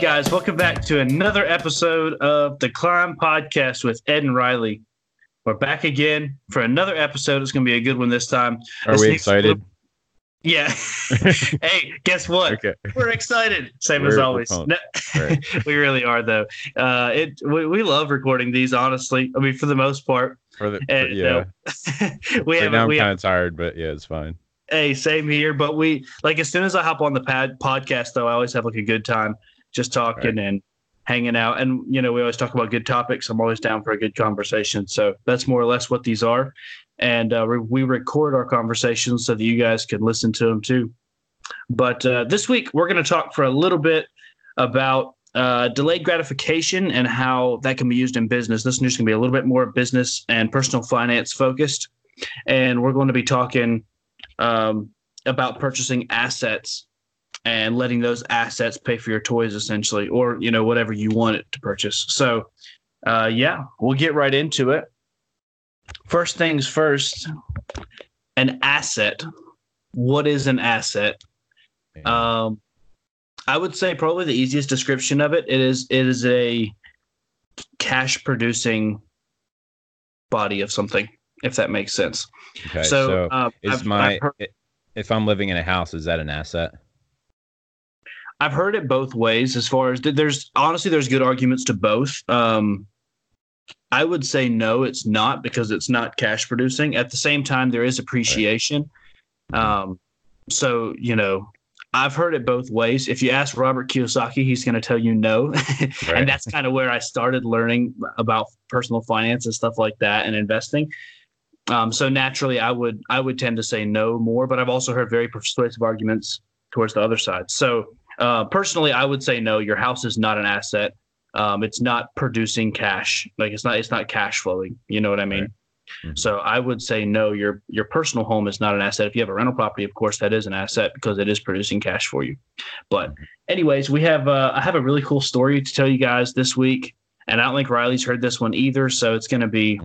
right, guys, welcome back to another episode of the Climb Podcast with Ed and Riley. We're back again for another episode. It's going to be a good one this time. Are This we excited? Yeah. hey, guess what? Okay. We're excited. Same as We're- we're always. No- Right. we really are, though. Uh, it we, we love recording these, honestly. I mean, for the most part. For the, And, yeah. uh, we right have now I'm we kind of tired, but yeah, it's fine. Hey, same here. But we like as soon as I hop on the pad podcast, though, I always have like a good time just talking and hanging out. And you know, we always talk about good topics. I'm always down for a good conversation. So that's more or less what these are. And uh, we, we record our conversations so that you guys can listen to them too. But uh, this week we're going to talk for a little bit about uh, delayed gratification and how that can be used in business. This is just going to be a little bit more business and personal finance focused. And we're going to be talking um, about purchasing assets and letting those assets pay for your toys essentially or you know whatever you want it to purchase. So uh, yeah we'll get right into it. First things first an asset. What is an asset? Um, i would say probably the easiest description of it, it is it is a cash producing body of something if that makes sense. Okay, so, so, uh, is I've- my I've heard- if I'm living in a house, is that an asset? I've heard it both ways. As far as there's honestly, there's good arguments to both. Um, I would say no, it's not because it's not cash producing. At the same time, there is appreciation. Um, so you know, I've heard it both ways. If you ask Robert Kiyosaki, he's going to tell you no, Right. and that's kind of where I started learning about personal finance and stuff like that and investing. Um, so naturally, I would I would tend to say no more, but I've also heard very persuasive arguments towards the other side. So uh, personally, I would say no. Your house is not an asset. Um, it's not producing cash. Like it's not. It's not cash flowing. You know what I mean? Right. Mhm. So I would say no. Your your personal home is not an asset. If you have a rental property, of course, that is an asset because it is producing cash for you. But anyways, we have. Uh, I have a really cool story to tell you guys this week, and I don't think Riley's heard this one either. So it's gonna be,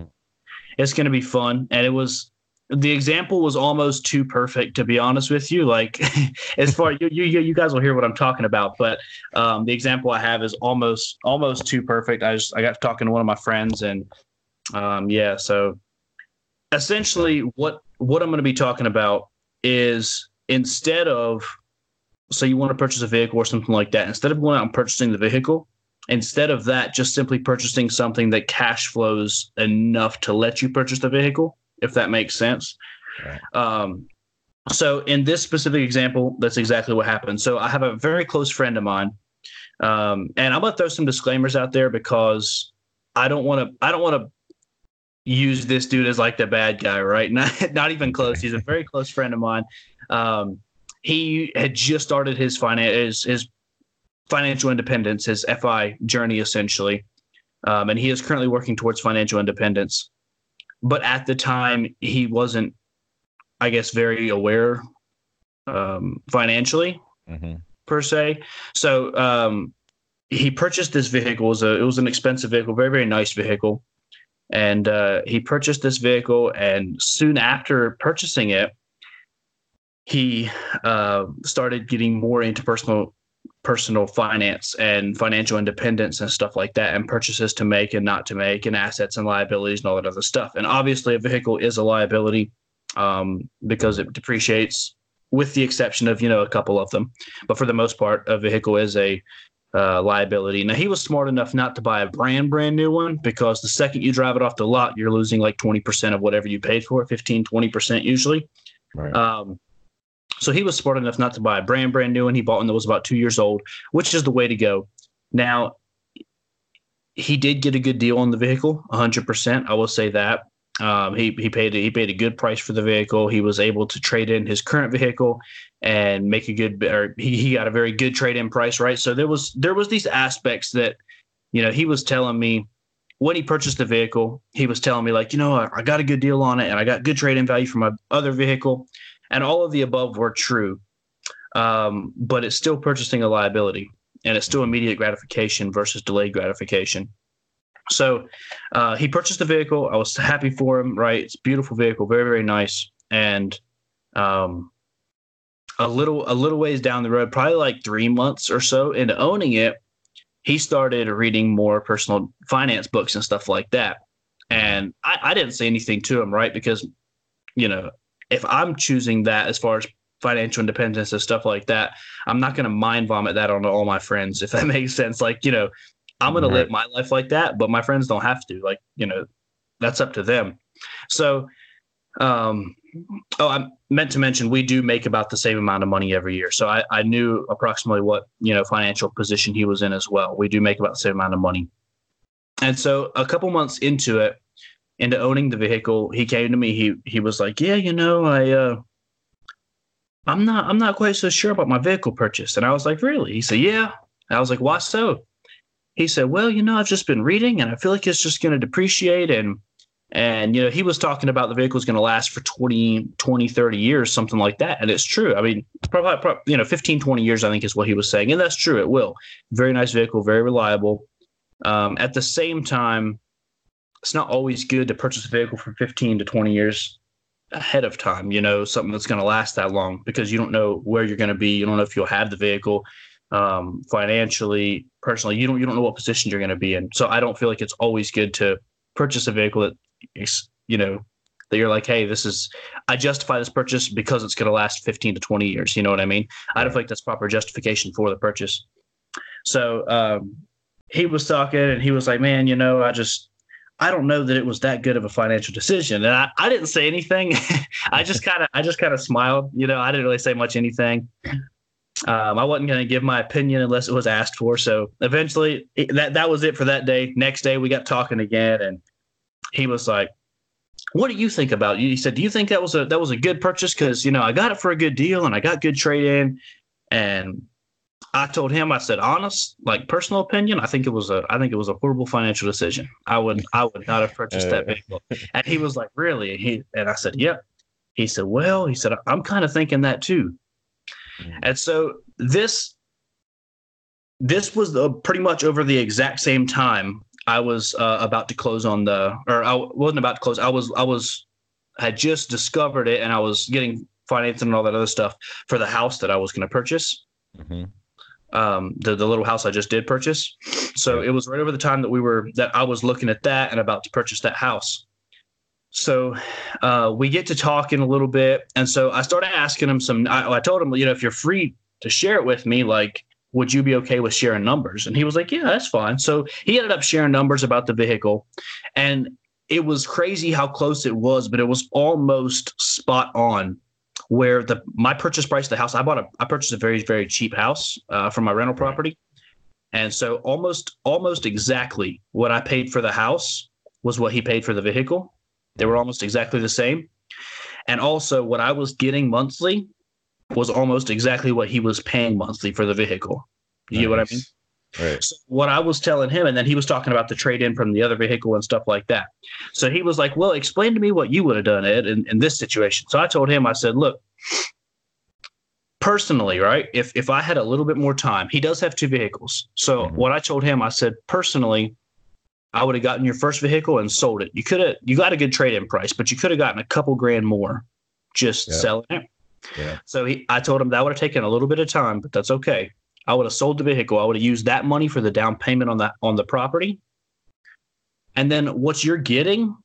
it's gonna be fun. And it was the example was almost too perfect to be honest with you. Like as far you, you you guys will hear what i'm talking about but um, the example i have is almost almost too perfect. I just i got talking to one of my friends and um, yeah so essentially what what i'm going to be talking about is instead of so you want to purchase a vehicle or something like that instead of going out and purchasing the vehicle instead of that just simply purchasing something that cash flows enough to let you purchase the vehicle if that makes sense. Right. um, so in this specific example that's exactly what happened. So i have a very close friend of mine um, and i'm going to throw some disclaimers out there because i don't want to i don't want to use this dude as like the bad guy right? Not, not even close. He's a very close friend of mine. Um, he had just started his finance his, his financial independence his fi journey essentially. Um, and he is currently working towards financial independence but at the time he wasn't i guess very aware um, financially Mhm. per se. So um, he purchased this vehicle. It was, a, it was an expensive vehicle very very nice vehicle. And uh, he purchased this vehicle and soon after purchasing it he uh, started getting more into personal personal finance and financial independence and stuff like that and purchases to make and not to make and assets and liabilities and all that other stuff. And obviously a vehicle is a liability um, because it depreciates with the exception of you know a couple of them. But for the most part a vehicle is a uh, liability. Now he was smart enough not to buy a brand brand new one because the second you drive it off the lot you're losing like 20% of whatever you paid for it 15 20% usually. Right. um, so he was smart enough not to buy a brand brand new one. He bought one that was about two years old, which is the way to go. Now, he did get a good deal on the vehicle, hundred percent. I will say that. Um, he he paid he paid a good price for the vehicle. He was able to trade in his current vehicle and make a good or he, he got a very good trade in price, right? So there was there was these aspects that you know he was telling me when he purchased the vehicle, he was telling me like, you know, I, I got a good deal on it and I got good trade in value for my other vehicle and all of the above were true um, but it's still purchasing a liability and it's still immediate gratification versus delayed gratification so uh, he purchased the vehicle i was happy for him right it's beautiful vehicle very very nice and um, a little a little ways down the road probably like three months or so into owning it he started reading more personal finance books and stuff like that. And I, I didn't say anything to him, right? Because, you know, if I'm choosing that as far as financial independence and stuff like that, I'm not going to mind vomit that on all my friends, if that makes sense. Like, you know, I'm going to live my life like that, but my friends don't have to. Like, you know, that's up to them. So, um, oh, I meant to mention we do make about the same amount of money every year. So I, I knew approximately what you know financial position he was in as well. We do make about the same amount of money. And so a couple months into it, into owning the vehicle, he came to me. He he was like, "Yeah, you know, I uh, I'm not I'm not quite so sure about my vehicle purchase." And I was like, "Really?" He said, "Yeah." I was like, "Why so?" He said, "Well, you know, I've just been reading, and I feel like it's just going to depreciate and." And, you know, he was talking about the vehicle is going to last for 20, 20, 30 years, something like that. And it's true. I mean, probably, probably, you know, 15, 20 years, I think is what he was saying. And that's true. It will. Very nice vehicle, very reliable. Um, at the same time, it's not always good to purchase a vehicle for 15 to 20 years ahead of time, you know, something that's going to last that long because you don't know where you're going to be. You don't know if you'll have the vehicle um, financially, personally. You don't, you don't know what position you're going to be in. So I don't feel like it's always good to purchase a vehicle that you know that you're like, hey, this is I justify this purchase because it's going to last 15 to 20 years. You know what I mean? I don't feel like that's proper justification for the purchase. So um, he was talking and he was like, man, you know, I just I don't know that it was that good of a financial decision. And I, I didn't say anything. I just kind of I just kind of smiled. You know, I didn't really say much anything. Um, I wasn't going to give my opinion unless it was asked for. So eventually, that that was it for that day. Next day, we got talking again, and he was like, "What do you think about?" You? He said, "Do you think that was a that was a good purchase? Because you know I got it for a good deal and I got good trade in." And I told him, I said, "Honest, like personal opinion, I think it was a I think it was a horrible financial decision. I would I would not have purchased that vehicle." And he was like, "Really?" And he and I said, "Yep." He said, "Well," he said, "I'm kind of thinking that too." Mm-hmm. And so this this was the, pretty much over the exact same time I was uh, about to close on the, or I wasn't about to close. I was, I was, I had just discovered it, and I was getting financing and all that other stuff for the house that I was going to purchase. Mm-hmm. Um, the the little house I just did purchase. So it was right over the time that we were that I was looking at that and about to purchase that house. So uh, we get to talking a little bit, and so I started asking him some. I, I told him, you know, if you're free to share it with me, like would you be okay with sharing numbers? And he was like, yeah, that's fine. So he ended up sharing numbers about the vehicle. And it was crazy how close it was, but it was almost spot on where the my purchase price of the house, I bought a I purchased a very, very cheap house uh, from my rental property. And so almost almost exactly what I paid for the house was what he paid for the vehicle. They were almost exactly the same. And also what I was getting monthly was almost exactly what he was paying monthly for the vehicle. You nice. get what I mean? Right. So what I was telling him, and then he was talking about the trade in from the other vehicle and stuff like that. So he was like, Well, explain to me what you would have done, Ed, in, in this situation. So I told him, I said, Look, personally, right? If if I had a little bit more time, he does have two vehicles. So mm-hmm. what I told him, I said, personally, I would have gotten your first vehicle and sold it. You could have you got a good trade in price, but you could have gotten a couple grand more just yep. selling it. Yeah. So he, I told him that would have taken a little bit of time, but that's okay. I would have sold the vehicle. I would have used that money for the down payment on that on the property. And then what you're getting,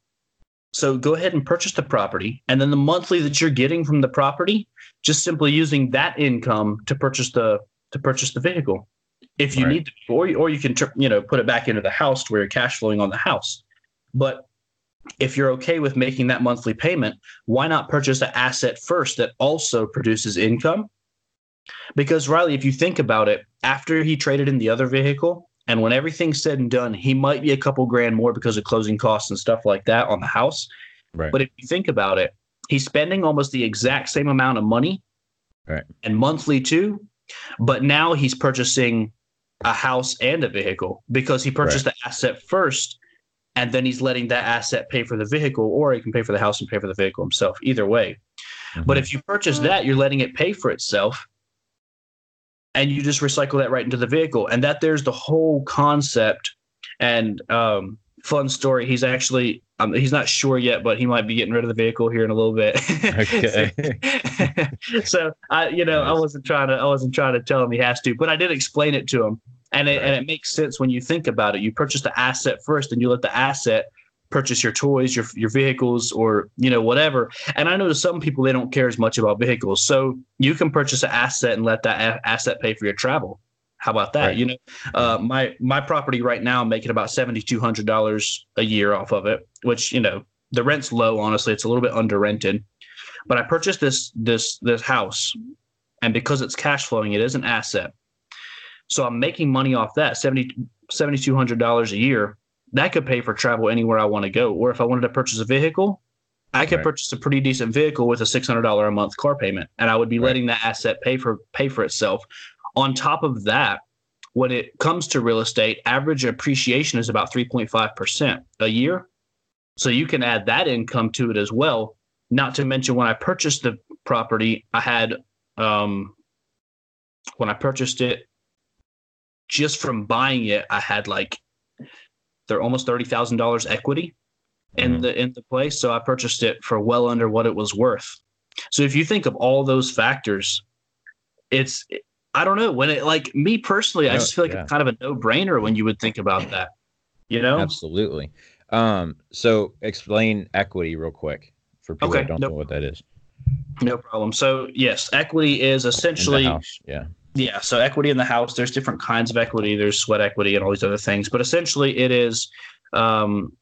so go ahead and purchase the property, and then the monthly that you're getting from the property, just simply using that income to purchase the to purchase the vehicle, if you right. need to, or or you can you know put it back into the house to where you're cash flowing on the house. But if you're okay with making that monthly payment, why not purchase an asset first that also produces income? Because Riley, if you think about it, after he traded in the other vehicle, and when everything's said and done, he might be a couple grand more because of closing costs and stuff like that on the house. Right. But if you think about it, he's spending almost the exact same amount of money right. and monthly too. But now he's purchasing a house and a vehicle because he purchased right. the asset first and then he's letting that asset pay for the vehicle, or he can pay for the house and pay for the vehicle himself. Either way. Mm-hmm. But if you purchase that, you're letting it pay for itself, and you just recycle that right into the vehicle. And that there's the whole concept. And um, fun story. He's actually um, he's not sure yet, but he might be getting rid of the vehicle here in a little bit. Okay. so, so I, you know, I wasn't trying to I wasn't trying to tell him he has to, but I did explain it to him And it, Right. and it makes sense when you think about it. You purchase the asset first, and you let the asset purchase your toys, your your vehicles, or you know whatever. And I know to some people they don't care as much about vehicles, so you can purchase an asset and let that a- asset pay for your travel. How about that? Right. You know, uh, my my property right now, I'm making about seventy two hundred dollars a year off of it, which you know the rent's low. Honestly, it's a little bit under rented. But I purchased this this this house, and because it's cash flowing, it is an asset. So I'm making money off that 70 $7,200 a year. That could pay for travel anywhere I want to go. Or if I wanted to purchase a vehicle, I could Right. purchase a pretty decent vehicle with a $600 a month car payment, and I would be Right. letting that asset pay for pay for itself. On top of that, when it comes to real estate, average appreciation is about 3.5% a year. So you can add that income to it as well. Not to mention when I purchased the property, I had um when I purchased it, just from buying it, I had like they're almost thirty thousand dollars equity in Mhm. the in the place. So I purchased it for well under what it was worth. So if you think of all those factors, it's I don't know when it like me personally, I just feel like yeah. it's kind of a no brainer when you would think about that. You know? Absolutely. Um, so explain equity real quick for people Okay, that don't no- know what that is. No problem. So yes, equity is essentially Yeah. Yeah, so equity in the house. There's different kinds of equity. There's sweat equity and all these other things, but essentially, it is um,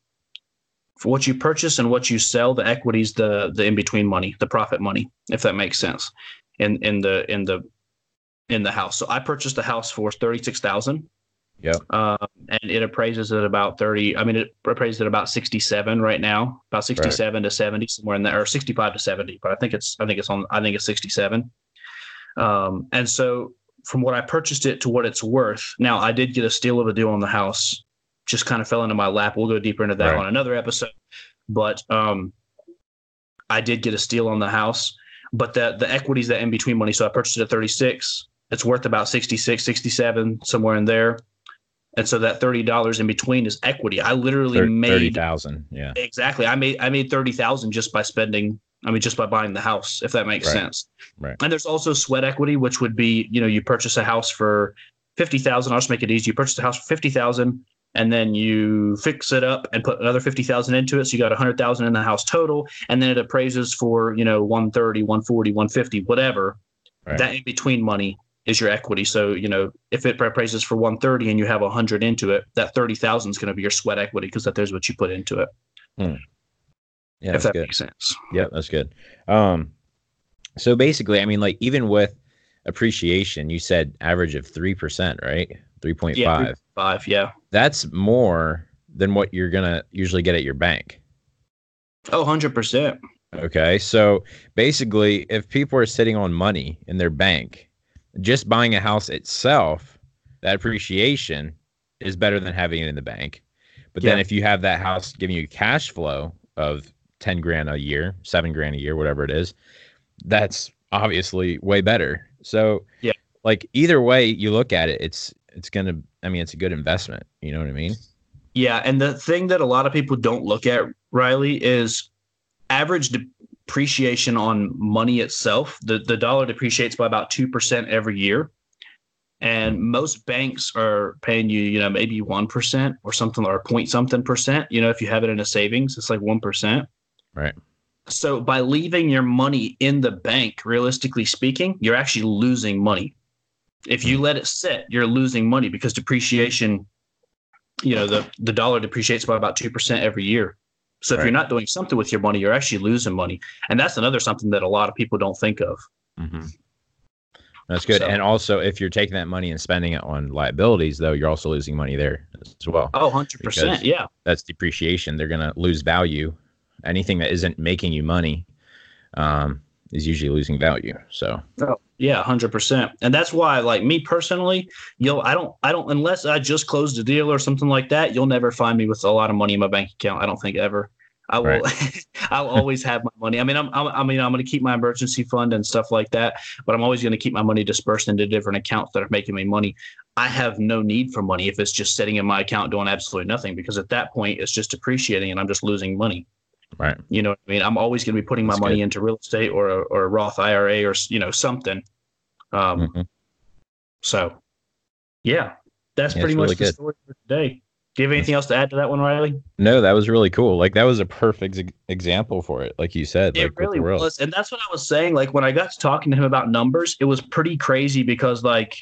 for what you purchase and what you sell. The equity is the the in between money, the profit money, if that makes sense. In in the in the in the house. So I purchased the house for thirty six thousand. Yep. Um, and it appraises at about 30. I mean, it appraises at about 67 right now, about 67 to 70, somewhere in there, or 65 to 70. But I think it's, I think it's on, I think it's 67. Um, and so from what I purchased it to what it's worth, now I did get a steal of a deal on the house, just kind of fell into my lap. We'll go deeper into that Right. on another episode. But um, I did get a steal on the house, but the the equities that in between money. So I purchased it at 36. It's worth about 66, 67, somewhere in there. And so that thirty dollars in between is equity. I literally Thir- made thirty thousand. Yeah. exactly. I made I made thirty thousand just by spending. I mean, just by buying the house, if that makes Right. sense. Right. And there's also sweat equity, which would be you know you purchase a house for fifty thousand. I'll just make it easy. You purchase a house for fifty thousand, and then you fix it up and put another fifty thousand into it. So you got a hundred thousand in the house total, and then it appraises for you know 130, 140, 150, whatever. Right. That in between money is your equity. So you know if it appraises for 130 and you have a hundred into it, that thirty thousand is going to be your sweat equity because that there's what you put into it. Hmm. Yeah. if that good. makes sense. Yeah, that's good. Um, so basically, I mean, like even with appreciation, you said average of three percent, right? Three point five. Yeah, five. Yeah. That's more than what you're gonna usually get at your bank. Oh, 100%. Okay, so basically, if people are sitting on money in their bank, just buying a house itself, that appreciation is better than having it in the bank. But then if you have that house giving you cash flow of 10 grand a year, seven grand a year, whatever it is, that's obviously way better. So Yeah. like either way you look at it, it's it's gonna I mean it's a good investment. You know what I mean? Yeah, and the thing that a lot of people don't look at, Riley, is average depreciation on money itself. The the dollar depreciates by about two percent every year, and most banks are paying you, you know, maybe one percent or something, or point something percent. You know, if you have it in a savings, it's like one percent. Right. So by leaving your money in the bank, realistically speaking, you're actually losing money. If you let it sit, you're losing money because depreciation, you know, the, the dollar depreciates by about 2% every year. So if Right. you're not doing something with your money, you're actually losing money. And that's another something that a lot of people don't think of. Mm-hmm. That's good. So- And also, if you're taking that money and spending it on liabilities, though, you're also losing money there as well. Oh, 100%. Yeah. That's depreciation. They're going to lose value. Anything that isn't making you money um, is usually losing value. So, Oh, yeah, hundred percent. And that's why, like me personally, you'll I don't I don't unless I just closed a deal or something like that, you'll never find me with a lot of money in my bank account. I don't think ever. I will. I'll always have my money. I mean, I'm, I'm I mean, I'm going to keep my emergency fund and stuff like that, but I'm always going to keep my money dispersed into different accounts that are making me money. I have no need for money if it's just sitting in my account doing absolutely nothing because at that point it's just depreciating and I'm just losing money. Right. You know what I mean? I'm always going to be putting my That's money good. into real estate or a, or a Roth IRA or you know something. Um, Mhm. So, yeah, that's Yeah, pretty much really the good. story for today. Do you have anything else to add to that one, Riley? No, that was really cool. Like that was a perfect example for it. Like you said, it the really was and that's what i was saying like when i got to talking to him about numbers it was pretty crazy because like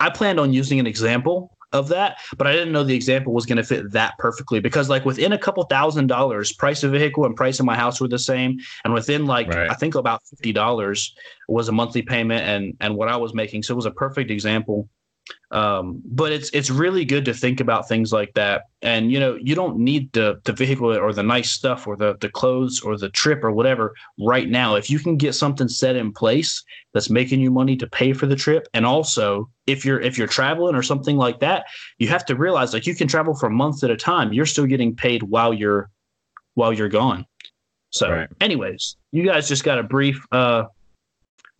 i planned on using an example of that but i didn't know the example was going to fit that perfectly because like within a couple thousand dollars price of vehicle and price of my house were the same and within like Right. i think about $50 was a monthly payment and and what i was making so it was a perfect example um, but it's it's really good to think about things like that. And you know you don't need the the vehicle or the nice stuff or the the clothes or the trip or whatever right now. If you can get something set in place that's making you money to pay for the trip and also if you're if you're traveling or something like that you have to realize like you can travel for months at a time. You're still getting paid while you're while you're gone. So Right. anyways you guys just got a brief uh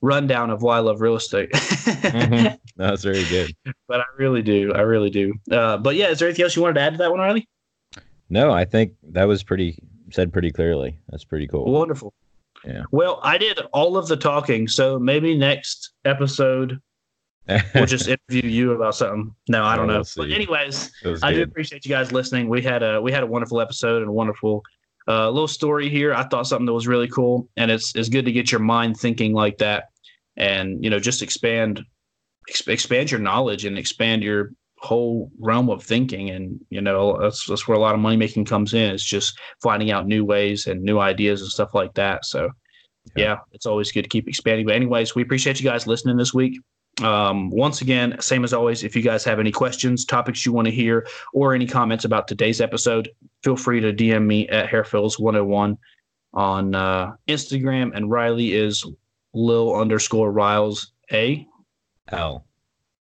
rundown of why i love real estate Mhm. That's very good. but I really do. I really do. Uh, but yeah, is there anything else you wanted to add to that one, Riley? No, I think that was pretty said pretty clearly. That's pretty cool. Wonderful. Yeah. Well, I did all of the talking, so maybe next episode we'll just interview you about something. No, I don't Oh, know. we'll But anyways, I do appreciate you guys listening. We had a we had a wonderful episode and a wonderful uh, little story here. I thought something that was really cool, and it's it's good to get your mind thinking like that, and you know just expand ex- expand your knowledge and expand your whole realm of thinking. And you know that's that's where a lot of money making comes in it's just finding out new ways and new ideas and stuff like that. So Yeah. yeah it's always good to keep expanding. But anyways we appreciate you guys listening this week. Um, once again same as always if you guys have any questions topics you want to hear or any comments about today's episode feel free to dm me at hairfills101 on uh, instagram and riley is lil underscore riles A? L.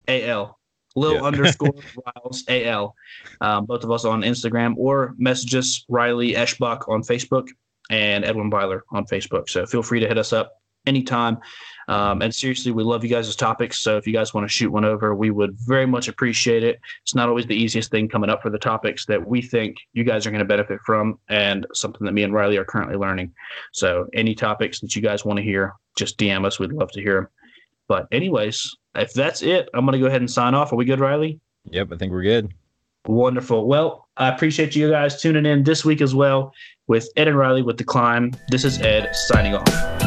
A L. Lil Yeah. underscore riles al um, both of us on instagram or message us riley eschbach on facebook and edwin byler on facebook. So feel free to hit us up anytime um, and seriously we love you guys' topics so if you guys want to shoot one over we would very much appreciate it it's not always the easiest thing coming up for the topics that we think you guys are going to benefit from and something that me and riley are currently learning so any topics that you guys want to hear just dm us we'd love to hear them. but anyways if that's it i'm going to go ahead and sign off are we good riley Yep, I think we're good. Wonderful. Well, I appreciate you guys tuning in this week as well with Ed and Riley with The Climb. This is Ed signing off.